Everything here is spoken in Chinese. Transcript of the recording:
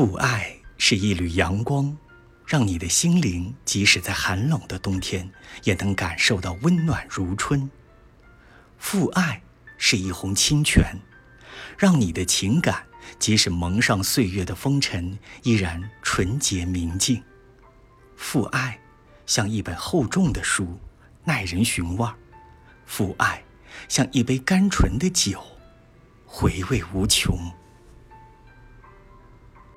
父爱是一缕阳光让你的心灵即使在寒冷的冬天也能感受到温暖如春。父爱是一泓清泉让你的情感即使蒙上岁月的风尘依然纯洁明净。父爱像一本厚重的书耐人寻味儿。父爱像一杯甘醇的酒回味无穷。